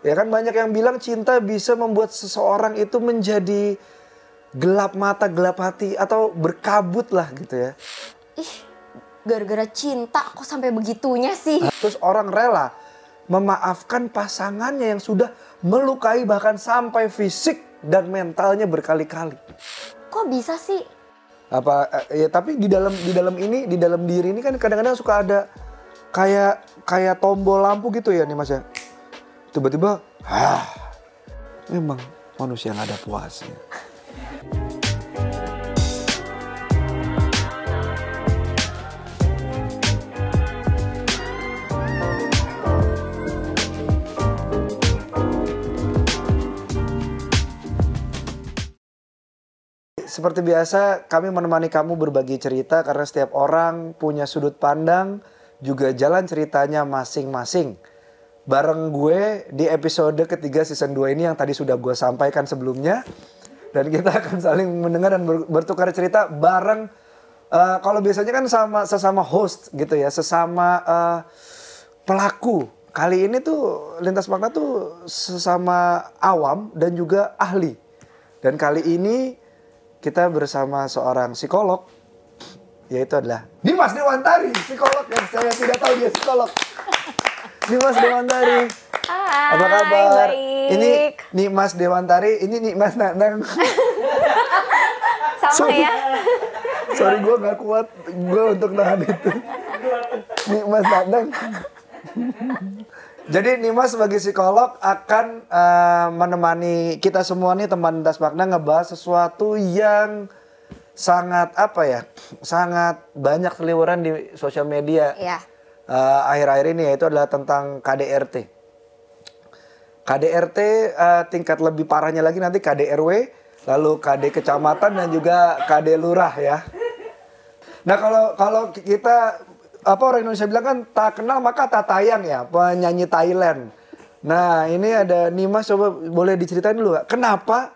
Ya kan banyak yang bilang cinta bisa membuat seseorang itu menjadi gelap mata, gelap hati atau berkabut lah gitu ya. Ih, gara-gara cinta kok sampai begitunya sih? Terus orang rela memaafkan pasangannya yang sudah melukai bahkan sampai fisik dan mentalnya berkali-kali. Kok bisa sih? Apa eh, ya tapi di dalam di dalam ini di dalam diri ini kan kadang-kadang suka ada kayak kayak tombol lampu gitu ya nih Mas ya. Tiba-tiba, ah, memang manusia nggak ada puasnya. Seperti biasa, kami menemani kamu berbagi cerita karena setiap orang punya sudut pandang, juga jalan ceritanya masing-masing. Bareng gue di episode ketiga season 2 ini yang tadi sudah gue sampaikan sebelumnya. Dan kita akan saling mendengar dan ber- bertukar cerita bareng. eh, kalau biasanya kan sama sesama host gitu ya, sesama eh, pelaku. Kali ini tuh lintas makna tuh sesama awam dan juga ahli. Dan kali ini kita bersama seorang psikolog yaitu adalah Dimas Dewantari, psikolog yang saya tidak tahu dia psikolog. Dimas Dewantari. Hai, Apa kabar? baik. Ini Dimas Dewantari, ini Dimas Nanang. Sama Sorry. ya? Sorry gue gak kuat gue untuk nahan itu. Nimas Nanang. Jadi Nimas sebagai psikolog akan eh, menemani kita semua nih teman Das Makna ngebahas sesuatu yang sangat apa ya, sangat banyak seliweran di sosial media Iya. Eh, akhir-akhir ini yaitu adalah tentang KDRT. KDRT eh, tingkat lebih parahnya lagi nanti KDRW, lalu KD kecamatan dan juga KD lurah ya. Nah kalau kalau kita apa orang Indonesia bilang kan tak kenal maka tak tayang ya penyanyi Thailand. Nah ini ada Nimas coba boleh diceritain dulu gak? Kenapa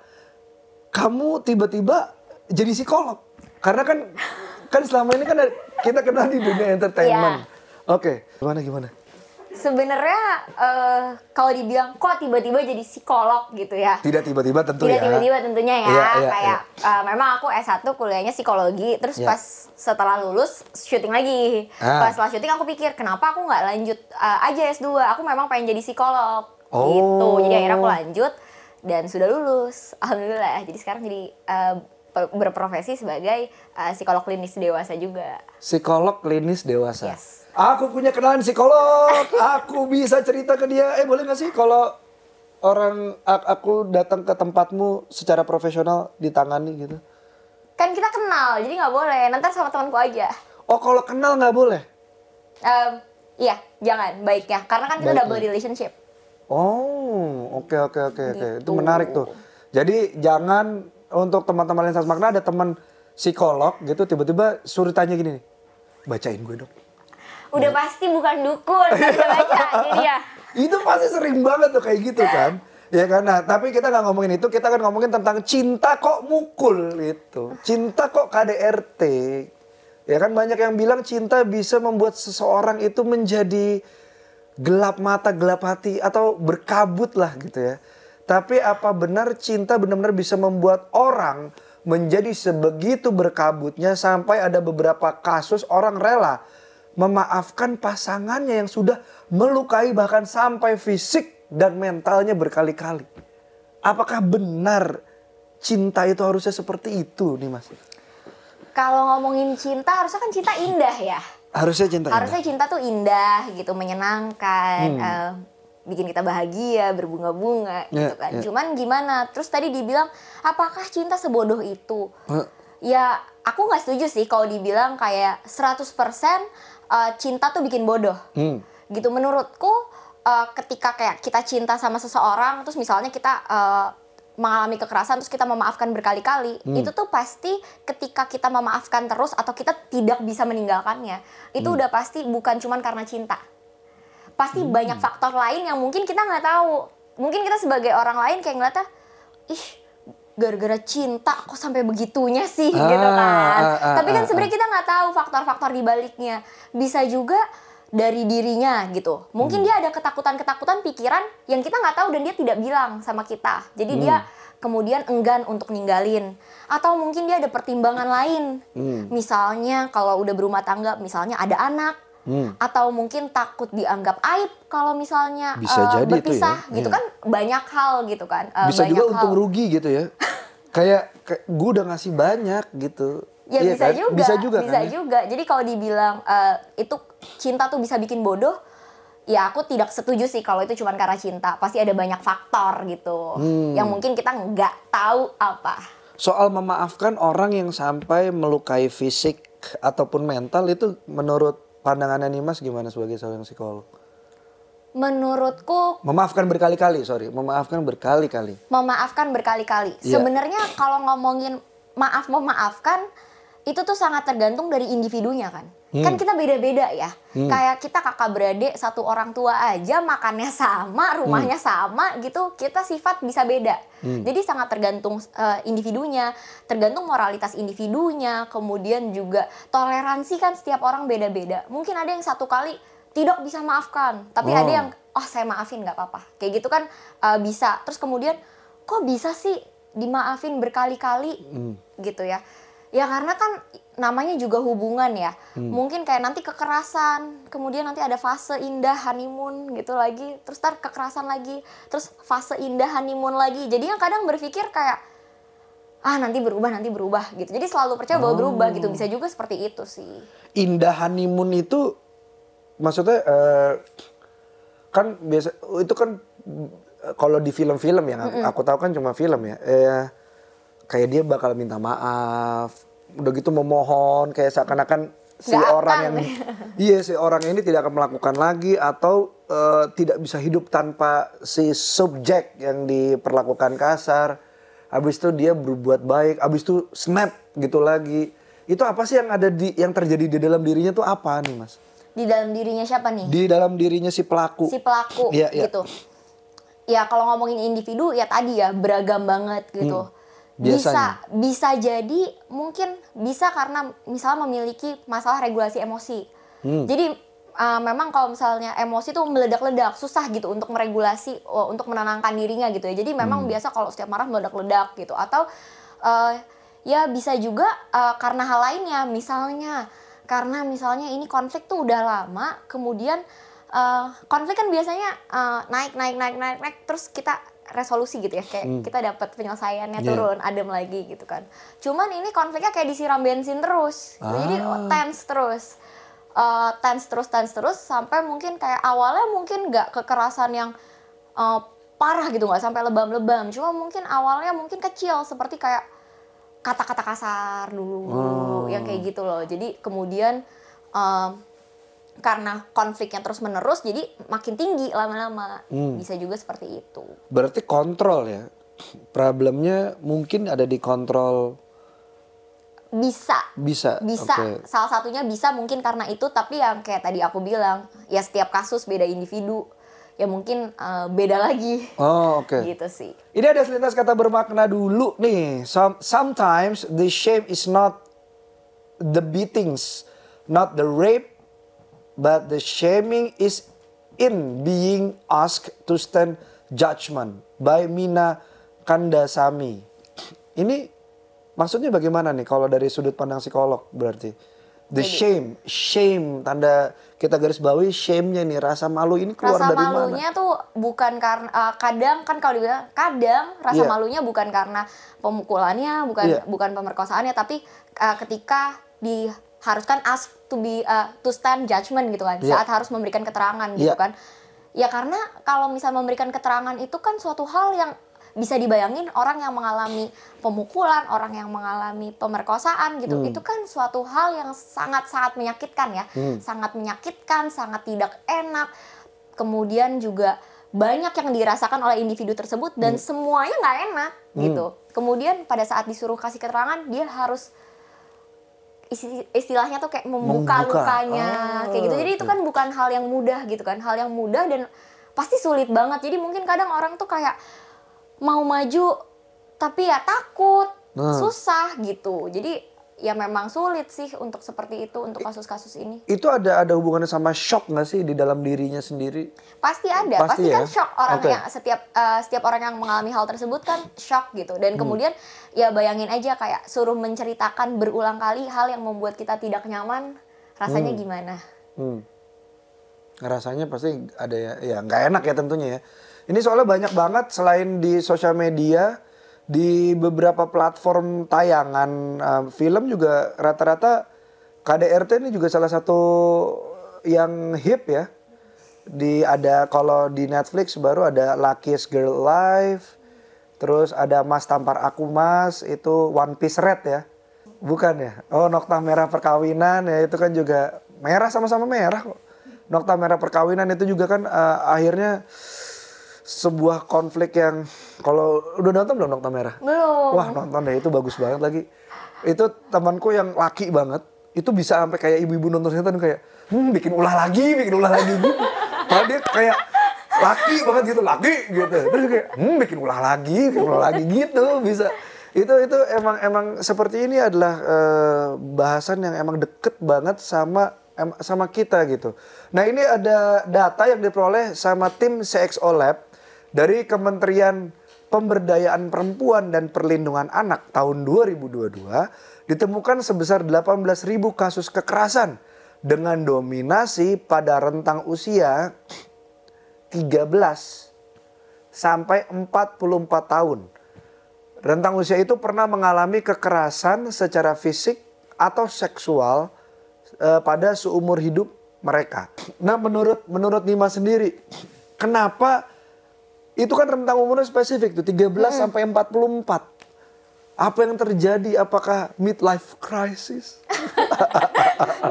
kamu tiba-tiba jadi psikolog? Karena kan kan selama ini kan kita kenal di dunia entertainment. Oke, gimana gimana? Sebenarnya eh, kalau dibilang kok tiba-tiba jadi psikolog gitu ya? Tidak tiba-tiba tentu Tidak ya. tiba-tiba tentunya ya. Iya, iya, kayak eh, memang aku S1 kuliahnya psikologi, terus Iya. pas setelah lulus syuting lagi. Ah. Pas setelah syuting aku pikir kenapa aku nggak lanjut eh, aja S2? Aku memang pengen jadi psikolog. Oh. Gitu. Jadi akhirnya aku lanjut dan sudah lulus. Alhamdulillah. Jadi sekarang jadi pe- berprofesi sebagai eh, psikolog klinis dewasa juga. Psikolog klinis dewasa. Yes. Aku punya kenalan psikolog. aku bisa cerita ke dia. Eh boleh gak sih kalau orang aku datang ke tempatmu secara profesional ditangani gitu? Kan kita kenal, jadi nggak boleh. Nanti sama temanku aja. Oh kalau kenal nggak boleh? Em, iya, jangan baiknya. Karena kan kita Baiknya. double relationship. Oh oke oke oke oke. Itu Gitu. menarik tuh. Jadi jangan untuk teman-teman lintas makna ada teman psikolog gitu tiba-tiba suruh tanya gini nih. Bacain gue dong. Udah pasti bukan dukun, bisa baca. Ya. itu pasti sering banget tuh kayak gitu kan ya kan nah tapi kita nggak ngomongin itu kita kan ngomongin tentang cinta kok mukul itu cinta kok KDRT ya kan banyak yang bilang cinta bisa membuat seseorang itu menjadi gelap mata gelap hati atau berkabut lah gitu ya tapi apa benar cinta benar-benar bisa membuat orang menjadi sebegitu berkabutnya sampai ada beberapa kasus orang rela memaafkan pasangannya yang sudah melukai bahkan sampai fisik dan mentalnya berkali-kali. Apakah benar cinta itu harusnya seperti itu nih Mas? Kalau ngomongin cinta, harusnya kan cinta indah ya. Harusnya cinta Harusnya indah. cinta tuh indah gitu, menyenangkan, Hmm. eh, bikin kita bahagia, berbunga-bunga gitu Ya, kan. ya. Cuman gimana? Terus tadi dibilang, apakah cinta sebodoh itu? Eh, Ya, aku nggak setuju sih kalau dibilang kayak 100% eh, cinta tuh bikin bodoh. Hmm. Gitu menurutku eh, ketika kayak kita cinta sama seseorang terus misalnya kita eh, mengalami kekerasan terus kita memaafkan berkali-kali, Hmm. itu tuh pasti ketika kita memaafkan terus atau kita tidak bisa meninggalkannya, itu Hmm. udah pasti bukan cuman karena cinta. Pasti Hmm. banyak faktor lain yang mungkin kita nggak tahu. Mungkin kita sebagai orang lain kayak ngeliatnya, ih gara-gara cinta kok sampai begitunya sih gitu Ah, kan. ah, ah, Tapi kan ah, sebenarnya kita nggak tahu faktor-faktor di baliknya. Bisa juga dari dirinya gitu. Mungkin dia ada ketakutan-ketakutan pikiran yang kita nggak tahu dan dia tidak bilang sama kita. Jadi dia kemudian enggan untuk ninggalin. Atau mungkin dia ada pertimbangan lain. Misalnya kalau udah berumah tangga, misalnya ada anak. Atau mungkin takut dianggap aib kalau misalnya Bisa eh, jadi itu ya, berpisah gitu iya. kan banyak hal gitu kan. Eh, Bisa juga hal. untung rugi gitu ya. kayak, kayak gue udah ngasih banyak gitu. Ya Iya bisa kan? juga, Bisa juga bisa kan? ya? juga. Jadi kalau dibilang eh, itu cinta tuh bisa bikin bodoh, ya aku tidak setuju sih kalau itu cuma karena cinta. Pasti ada banyak faktor gitu, Hmm. yang mungkin kita nggak tahu apa. Soal memaafkan orang yang sampai melukai fisik ataupun mental itu menurut pandangannya Nimas gimana sebagai seorang psikolog? Menurutku Memaafkan berkali-kali, sorry, memaafkan berkali-kali. memaafkan berkali-kali. Iya. Sebenarnya kalau ngomongin maaf memaafkan itu tuh sangat tergantung dari individunya kan. Hmm. Kan kita beda-beda ya. Kayak kita kakak beradik satu orang tua aja makannya sama, rumahnya Hmm. sama gitu. Kita sifat bisa beda. Jadi sangat tergantung eh, individunya, tergantung moralitas individunya, kemudian juga toleransi kan setiap orang beda-beda. Mungkin ada yang satu kali tidak bisa maafkan, tapi Oh. ada yang oh saya maafin nggak apa-apa. Kayak gitu kan eh, bisa. Terus kemudian kok bisa sih dimaafin berkali-kali gitu ya? Ya karena kan namanya juga hubungan ya. Mungkin kayak nanti kekerasan, kemudian nanti ada fase indah honeymoon gitu lagi, terus ntar kekerasan lagi, terus fase indah honeymoon lagi. Jadi yang kadang berpikir kayak ah nanti berubah nanti berubah gitu. Jadi selalu percaya bahwa berubah gitu. Bisa juga seperti itu sih. Indah honeymoon itu maksudnya eh, kan biasa itu kan eh, kalau di film-film yang aku, aku tahu kan cuma film ya. Eh, kayak dia bakal minta maaf, udah gitu memohon kayak seakan-akan si Nggak orang akan. yang iya si orang ini tidak akan melakukan lagi atau eh, tidak bisa hidup tanpa si subjek yang diperlakukan kasar. Habis itu dia berbuat baik, habis itu snap gitu lagi. Itu apa sih yang ada di yang terjadi di dalam dirinya tuh apa nih, Mas? Di dalam dirinya siapa nih? Di dalam dirinya si pelaku. si pelaku iya. gitu. Ya kalau ngomongin individu ya tadi ya beragam banget gitu. Hmm. Biasanya. Bisa bisa jadi mungkin bisa karena misalnya memiliki masalah regulasi emosi. Hmm. Jadi uh, memang kalau misalnya emosi tuh meledak-ledak susah gitu untuk meregulasi uh, untuk menenangkan dirinya gitu ya. Jadi Hmm. memang biasa kalau setiap marah meledak-ledak gitu atau uh, ya bisa juga uh, karena hal lainnya misalnya karena misalnya ini konflik tuh udah lama kemudian uh, konflik kan biasanya uh, naik naik naik naik naik terus kita resolusi gitu ya kayak kita dapat penyelesaiannya Iya. turun adem lagi gitu kan. Cuman ini konfliknya kayak disiram bensin terus jadi Ah. tense terus. Uh, tense terus tense terus sampai mungkin kayak awalnya mungkin nggak kekerasan yang uh, parah gitu nggak sampai lebam-lebam. Cuma mungkin awalnya mungkin kecil seperti kayak kata-kata kasar dulu yang kayak gitu loh. Jadi kemudian um, karena konfliknya terus menerus jadi makin tinggi lama-lama bisa juga seperti itu Berarti kontrol ya. Problemnya mungkin ada di kontrol bisa bisa. bisa Oke. salah satunya bisa mungkin karena itu tapi yang kayak tadi aku bilang ya setiap kasus beda individu ya mungkin uh, beda lagi Oh, oke. gitu sih Ini ada selintas kata bermakna dulu nih. Some, sometimes the shame is not the beatings, not the rape, but the shaming is in being asked to stand judgment by Mina Kandasami. Ini maksudnya bagaimana nih kalau dari sudut pandang psikolog berarti? The Jadi- shame, shame tanda kita garis bawahi shame-nya nih rasa malu ini keluar rasa dari mana? malunya tuh bukan karena uh, kadang kan kalau dibilang kadang rasa Iya. malunya bukan karena pemukulannya bukan Iya. bukan pemerkosaannya tapi uh, ketika diharuskan ask to be uh, to stand judgment gitu kan Iya. saat harus memberikan keterangan gitu Iya. kan ya karena kalau misal memberikan keterangan itu kan suatu hal yang bisa dibayangin orang yang mengalami pemukulan, orang yang mengalami pemerkosaan gitu. Hmm. Itu kan suatu hal yang sangat-sangat menyakitkan ya. Sangat menyakitkan, sangat tidak enak. Kemudian juga banyak yang dirasakan oleh individu tersebut dan Hmm. semuanya nggak enak gitu. Kemudian pada saat disuruh kasih keterangan dia harus istilahnya tuh kayak membuka, Membuka. lukanya Ah, kayak gitu. Jadi itu kan bukan hal yang mudah gitu kan. Hal yang mudah dan pasti sulit banget. Jadi mungkin kadang orang tuh kayak mau maju tapi ya takut, Nah. susah gitu. Jadi ya memang sulit sih untuk seperti itu untuk kasus-kasus ini. Itu ada ada hubungannya sama shock nggak sih di dalam dirinya sendiri? Pasti ada, Pasti pasti, ya? kan shock orang Oke. yang setiap eh, setiap orang yang mengalami hal tersebut kan shock gitu. Hmm. Dan kemudian ya bayangin aja kayak suruh menceritakan berulang kali hal yang membuat kita tidak nyaman, rasanya gimana? Hmm. Rasanya pasti ada ya, ya nggak enak ya tentunya ya. Ini soalnya banyak banget selain di sosial media, di beberapa platform tayangan uh, film juga rata-rata KDRT ini juga salah satu yang hip ya. Di ada kalau di Netflix baru ada Luckiest Girl Life, terus ada Mas Tampar Aku Mas itu One Piece Red ya. Bukan ya? Oh, Nokta Merah Perkawinan ya itu kan juga merah sama-sama merah kok. Nokta Merah Perkawinan itu juga kan eh, akhirnya sebuah konflik yang kalau udah nonton belum Nokta Merah? Belum. Wah nonton deh itu bagus banget lagi. Itu temanku yang laki banget itu bisa sampai kayak ibu-ibu nonton sinetron kayak hmm bikin ulah lagi, bikin ulah lagi gitu. Padahal dia kayak laki banget gitu, laki gitu. Terus kayak hmm bikin ulah lagi, bikin ulah lagi gitu bisa. Itu itu emang emang seperti ini adalah eh, bahasan yang emang deket banget sama em- sama kita gitu. Nah ini ada data yang diperoleh sama tim CXO Lab dari Kementerian Pemberdayaan Perempuan dan Perlindungan Anak tahun 2022 ditemukan sebesar 18.000 kasus kekerasan dengan dominasi pada rentang usia 13 sampai 44 tahun. Rentang usia itu pernah mengalami kekerasan secara fisik atau seksual eh, pada seumur hidup mereka. Nah, menurut menurut Nima sendiri, kenapa itu kan rentang umurnya spesifik tuh 13 sampai 44. Apa yang terjadi? Apakah midlife crisis? 13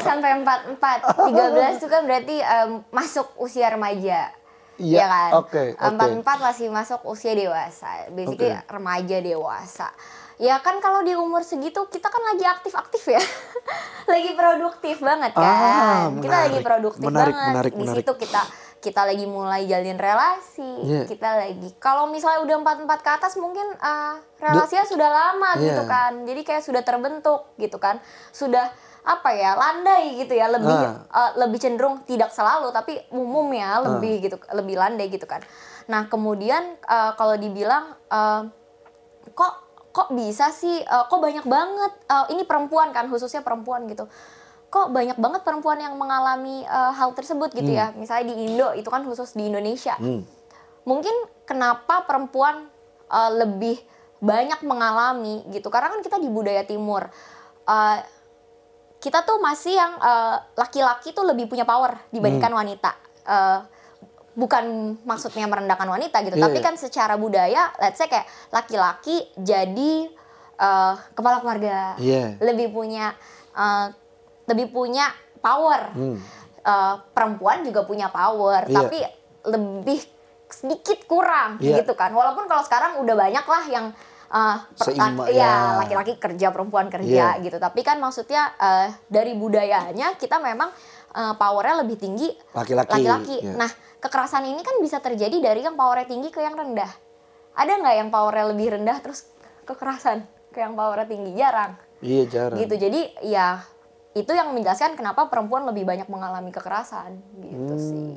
sampai 44. 13 itu kan berarti em, masuk usia remaja. Iya, ya kan? oke, oke. 44 masih masuk usia dewasa. Basically Oke. remaja dewasa. Ya kan kalau di umur segitu kita kan lagi aktif-aktif ya. lagi produktif banget kan. Ah, kita lagi menarik. produktif Menarik, banget. menarik, di menarik. situ kita kita lagi mulai jalin relasi. Iya. Kita lagi kalau misalnya udah 44 ke atas mungkin eh, relasinya sudah lama gitu Iya. kan. Jadi kayak sudah terbentuk gitu kan. Sudah apa ya landai gitu ya lebih Ah. eh, lebih cenderung tidak selalu tapi umum ya lebih gitu lebih landai gitu kan nah kemudian eh, kalau dibilang eh, kok kok bisa sih eh, kok banyak banget eh, ini perempuan kan khususnya perempuan gitu kok banyak banget perempuan yang mengalami eh, hal tersebut gitu ya misalnya di Indo itu kan khusus di Indonesia Hmm. mungkin kenapa perempuan uh, lebih banyak mengalami gitu karena kan kita di budaya timur Uh, kita tuh masih yang uh, laki-laki tuh lebih punya power dibandingkan Hmm. wanita Uh, bukan maksudnya merendahkan wanita gitu Iya, tapi iya. kan secara budaya let's say kayak laki-laki jadi uh, kepala keluarga Iya. lebih punya uh, lebih punya power Hmm. Uh, perempuan juga punya power Iya. tapi lebih sedikit kurang Iya. gitu kan walaupun kalau sekarang udah banyak lah yang uh, per- ya, ya. laki-laki kerja perempuan kerja Iya. gitu tapi kan maksudnya uh, dari budayanya kita memang uh, powernya lebih tinggi Laki-laki, laki-laki iya. nah kekerasan ini kan bisa terjadi dari yang powernya tinggi ke yang rendah ada nggak yang powernya lebih rendah terus kekerasan ke yang powernya tinggi jarang Iya jarang. gitu jadi ya itu yang menjelaskan kenapa perempuan lebih banyak mengalami kekerasan gitu Hmm. sih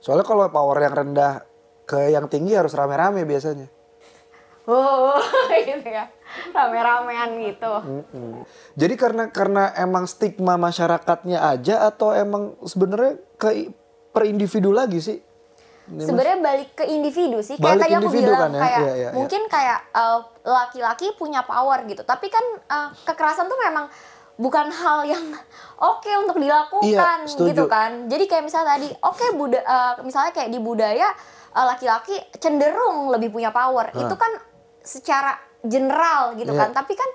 Soalnya kalau power yang rendah ke yang tinggi harus rame-rame biasanya. oh gitu ya rame-ramean gitu Mm. Jadi karena karena emang stigma masyarakatnya aja atau emang sebenarnya ke per individu lagi sih? Sebenarnya balik ke individu sih kayak Balik tadi aku bilang kan ya? kayak Iya, iya, iya. mungkin kayak uh, laki-laki punya power gitu tapi kan uh, kekerasan tuh memang bukan hal yang oke untuk dilakukan Iya, setuju. gitu kan jadi kayak misalnya tadi oke buda uh, misalnya kayak di budaya uh, laki-laki cenderung lebih punya power itu kan secara general gitu Iya. kan tapi kan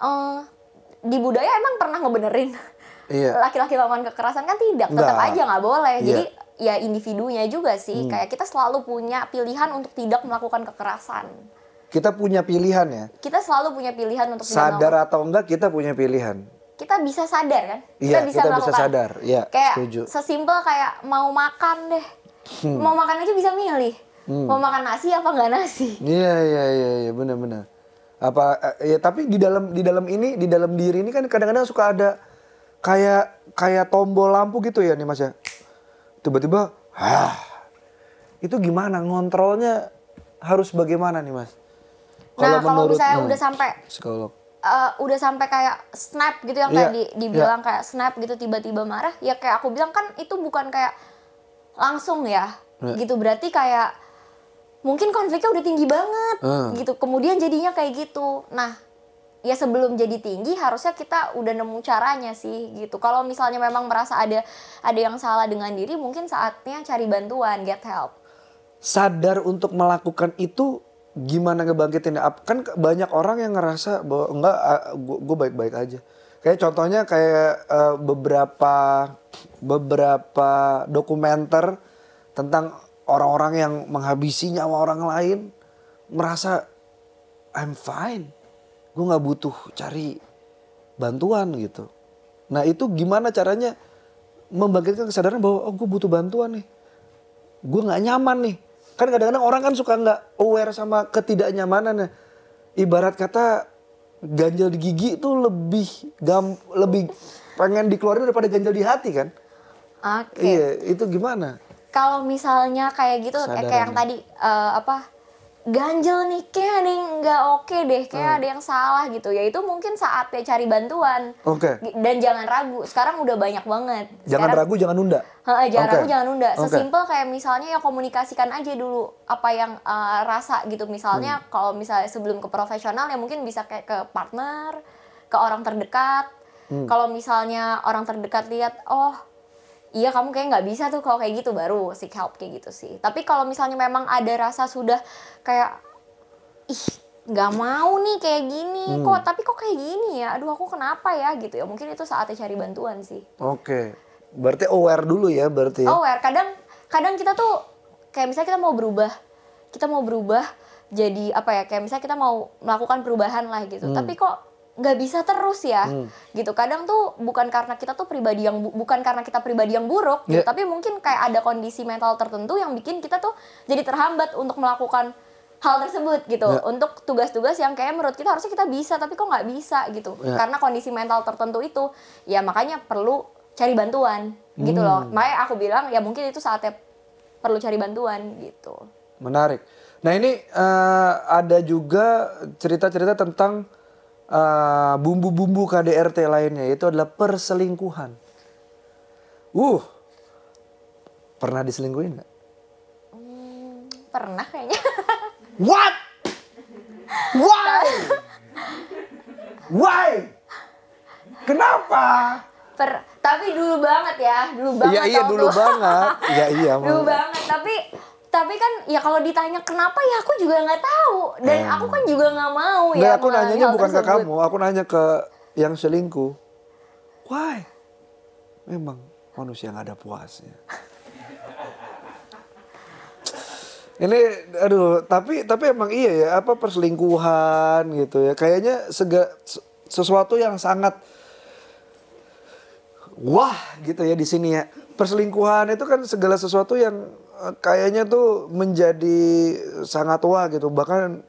uh, di budaya emang pernah ngebenerin Iya. laki-laki melakukan kekerasan kan tidak tetap aja nggak boleh Iya. jadi ya individunya juga sih Hmm. kayak kita selalu punya pilihan untuk tidak melakukan kekerasan Kita punya pilihan ya. kita selalu punya pilihan untuk Sadar atau enggak kita punya pilihan. Kita bisa sadar kan Iya, kita bisa sadar. Iya, kayak setuju. sesimpel kayak mau makan deh Hmm. mau makan aja bisa milih mau makan nasi apa nggak nasi Iya iya iya iya benar-benar. apa eh, ya tapi di dalam di dalam ini di dalam diri ini kan kadang-kadang suka ada kayak kayak tombol lampu gitu ya nih Mas ya. Tiba-tiba hah. Itu gimana ngontrolnya harus bagaimana nih Mas? nah kalau misalnya hmm, udah sampai psikolog. Eh, udah sampai kayak snap gitu yang Iya, tadi dibilang kayak snap gitu tiba-tiba marah ya kayak aku bilang kan itu bukan kayak langsung ya Iya. gitu. Berarti kayak mungkin konfliknya udah tinggi banget Hmm. gitu. Kemudian jadinya kayak gitu. Nah ya sebelum jadi tinggi harusnya kita udah nemu caranya sih gitu. Kalau misalnya memang merasa ada ada yang salah dengan diri mungkin saatnya cari bantuan get help. Sadar untuk melakukan itu gimana ngebangkitin kan banyak orang yang ngerasa bahwa enggak gue baik-baik aja. Kayak contohnya kayak eh, beberapa beberapa dokumenter tentang orang-orang yang menghabisi nyawa orang lain merasa I'm fine. Gue nggak butuh cari bantuan gitu. Nah itu gimana caranya membangkitkan kesadaran bahwa oh gue butuh bantuan nih. Gue nggak nyaman nih kan kadang-kadang orang kan suka nggak aware sama ketidaknyamanan ibarat kata ganjel di gigi itu lebih gam lebih pengen dikeluarin daripada ganjel di hati kan? Oke. Iya itu gimana? Kalau misalnya kayak gitu kayak yang ya. tadi eh, apa ganjel nih kayak ada yang nggak oke deh kayak Hmm. ada yang salah gitu. Ya itu mungkin saatnya cari bantuan. Oke. Dan jangan ragu. Sekarang udah banyak banget. Jangan Sekarang- ragu jangan nunda. Heeh, jangan ragu jangan nunda. Sesimpel kayak misalnya ya komunikasikan aja dulu apa yang eh, rasa gitu. Misalnya Hmm. kalau misalnya sebelum ke profesional ya mungkin bisa kayak ke partner ke orang terdekat. Hmm. kalau misalnya orang terdekat lihat oh iya kamu kayak nggak bisa tuh kalau kayak gitu baru seek help kayak gitu sih. Tapi kalau misalnya memang ada rasa sudah kayak ih nggak mau nih kayak gini Hmm. kok tapi kok kayak gini ya? Aduh aku kenapa ya? Gitu ya mungkin itu saatnya cari bantuan sih. Oke berarti aware dulu ya berarti ya? Aware kadang kadang kita tuh kayak misalnya kita mau berubah kita mau berubah jadi apa ya kayak misalnya kita mau melakukan perubahan lah gitu. Hmm. tapi kok nggak bisa terus ya gitu kadang tuh bukan karena kita tuh pribadi yang bu- bukan karena kita pribadi yang buruk gitu Ya. tapi mungkin kayak ada kondisi mental tertentu yang bikin kita tuh jadi terhambat untuk melakukan hal tersebut gitu Ya. untuk tugas-tugas yang kayak menurut kita harusnya kita bisa tapi kok nggak bisa gitu Ya. karena kondisi mental tertentu itu ya makanya perlu cari bantuan gitu loh Hmm. makanya aku bilang ya mungkin itu saatnya perlu cari bantuan gitu Menarik. Nah ini eh, ada juga cerita-cerita tentang eh, bumbu-bumbu KDRT lainnya itu adalah perselingkuhan. Uh, pernah diselingkuhin nggak? pernah kayaknya What? Why? Why? Kenapa? per tapi dulu banget ya dulu banget Iya iya dulu banget. Iya iya. dulu banget tapi tapi kan ya kalau ditanya kenapa ya aku juga nggak tahu dan Em. aku kan juga nggak mau Nggak, ya aku nanyanya bukan ke tersebut. kamu, aku nanya ke yang selingkuh. Why? Memang manusia nggak ada puasnya. Ini, aduh, tapi tapi emang iya ya, apa perselingkuhan gitu ya. Kayaknya sega, se- sesuatu yang sangat wah gitu ya di sini ya. Perselingkuhan itu kan segala sesuatu yang kayaknya tuh menjadi sangat wah gitu. Bahkan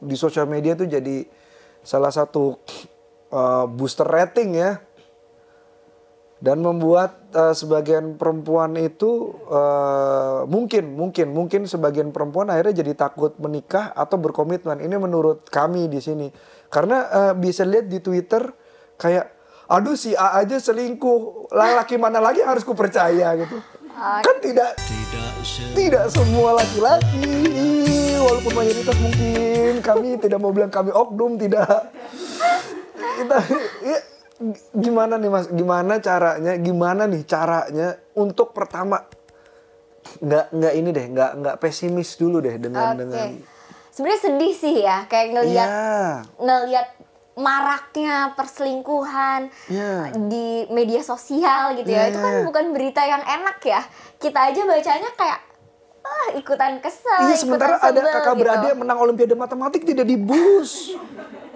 di sosial media tuh jadi salah satu uh, booster rating ya. Dan membuat uh, sebagian perempuan itu uh, mungkin mungkin mungkin sebagian perempuan akhirnya jadi takut menikah atau berkomitmen. Ini menurut kami di sini. Karena uh, bisa lihat di Twitter kayak aduh si A aja selingkuh. Laki mana lagi harus ku percaya gitu kan tidak tidak semua laki-laki. Walaupun mayoritas mungkin kami tidak mau bilang kami oknum tidak. Kita ya, gimana nih mas? Gimana caranya? Gimana nih caranya untuk pertama? Nggak nggak ini deh nggak nggak pesimis dulu deh dengan Oke. dengan Sebenarnya sedih sih ya, kayak ngelihat ya ngelihat maraknya perselingkuhan ya di media sosial gitu ya. Iya, Itu kan bukan berita yang enak ya. Kita aja bacanya kayak ah ikutan kesel, Iya ikutan sementara ada sebel kakak gitu. beradik menang olimpiade matematik tidak dibus.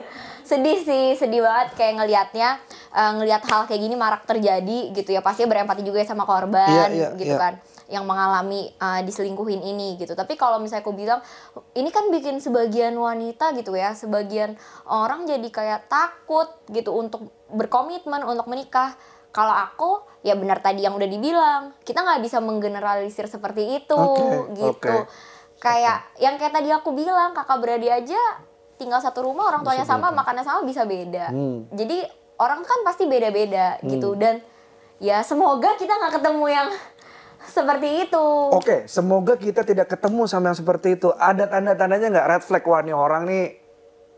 sedih sih sedih banget kayak ngelihatnya eh, ngelihat hal kayak gini marak terjadi gitu ya pasti berempati juga ya sama korban Iya, iya, gitu iya. kan yang mengalami uh, diselingkuhin ini gitu. Tapi kalau misalnya aku bilang ini kan bikin sebagian wanita gitu ya, sebagian orang jadi kayak takut gitu untuk berkomitmen untuk menikah. Kalau aku ya benar tadi yang udah dibilang, kita nggak bisa menggeneralisir seperti itu Oke, gitu. oke. Kayak yang kayak tadi aku bilang, kakak beradik aja tinggal satu rumah, orang tuanya Bisa sama, beda. makannya sama bisa beda. Hmm. Jadi orang kan pasti beda-beda gitu dan ya semoga kita nggak ketemu yang seperti itu. Oke, semoga kita tidak ketemu sama yang seperti itu. Ada tanda-tandanya nggak red flag wah nih orang nih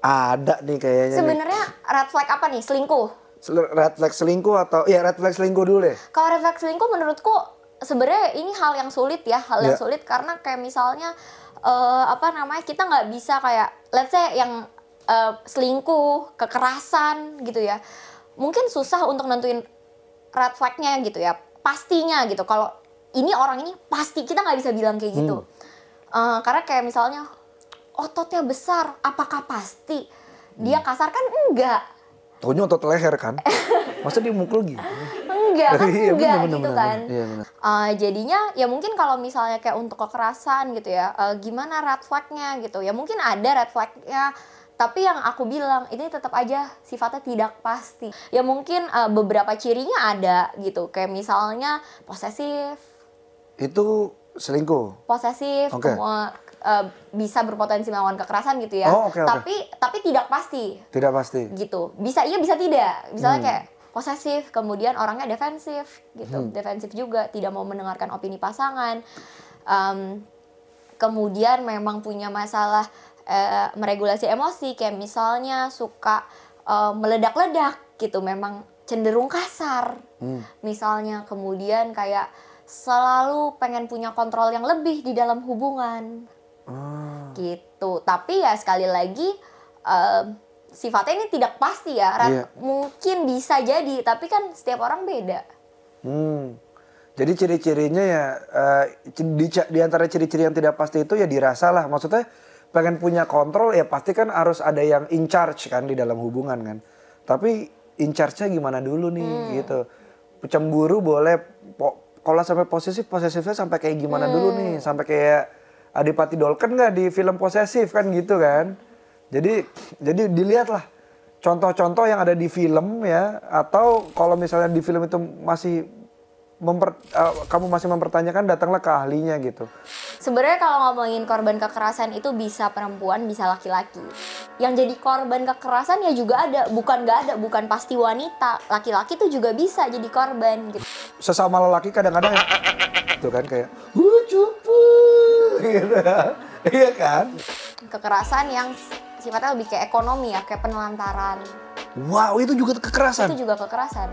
ada nih kayaknya. Sebenarnya red flag apa nih? Selingkuh. Sel- Red flag selingkuh atau ya red flag selingkuh dulu deh. Kalau red flag selingkuh menurutku sebenarnya ini hal yang sulit ya, hal yang Ya. sulit karena kayak misalnya eh, apa namanya kita nggak bisa kayak let's say yang eh, selingkuh, kekerasan gitu ya. Mungkin susah untuk nentuin red flagnya gitu ya. Pastinya gitu. Kalau ini orang ini pasti kita nggak bisa bilang kayak gitu. Eh, karena kayak misalnya ototnya besar, apakah pasti? Dia kasar kan enggak. Taunya otot leher kan. Masa dia mukul gitu? Enggak kan Iya, enggak bener, bener, gitu bener, kan. bener. Iya, bener. Uh, jadinya ya mungkin kalau misalnya kayak untuk kekerasan gitu ya, uh, gimana red flagnya gitu ya mungkin ada red flagnya, tapi yang aku bilang ini tetap aja sifatnya tidak pasti. Ya mungkin uh, beberapa cirinya ada gitu, kayak misalnya posesif, Itu selingkuh. posesif, kemu- uh, bisa berpotensi melakukan kekerasan gitu ya. Oh, oke, oke. Tapi tapi tidak pasti Tidak pasti. gitu bisa iya bisa tidak misalnya Hmm. kayak posesif kemudian orangnya defensif gitu Hmm. defensif juga tidak mau mendengarkan opini pasangan Em, kemudian memang punya masalah eh, meregulasi emosi kayak misalnya suka eh, meledak-ledak gitu memang cenderung kasar Hmm. misalnya kemudian kayak selalu pengen punya kontrol yang lebih di dalam hubungan Ah. gitu tapi ya sekali lagi em, sifatnya ini tidak pasti ya. Iya. mungkin bisa jadi tapi kan setiap orang beda Hmm. Jadi ciri-cirinya ya eh, di, di antara ciri-ciri yang tidak pasti itu ya dirasa lah. Maksudnya pengen punya kontrol ya pasti kan harus ada yang in charge kan di dalam hubungan kan. Tapi in charge-nya gimana dulu nih gitu. Cemburu boleh po- kalau sampai posesif posesifnya sampai kayak gimana dulu nih sampai kayak Adipati Dolken nggak di film posesif kan gitu kan. Jadi jadi dilihat lah contoh-contoh yang ada di film ya atau kalau misalnya di film itu masih memper, eh, kamu masih mempertanyakan datanglah ke ahlinya gitu. sebenarnya kalau ngomongin korban kekerasan itu bisa perempuan bisa laki-laki yang jadi korban kekerasan ya juga ada bukan nggak ada bukan pasti wanita laki-laki tuh juga bisa jadi korban gitu Sesama lelaki kadang-kadang itu kan kayak "Wuh, cupu gitu. Iya kan? kekerasan yang sifatnya lebih kayak ekonomi ya kayak penelantaran Wow, itu juga kekerasan. itu juga kekerasan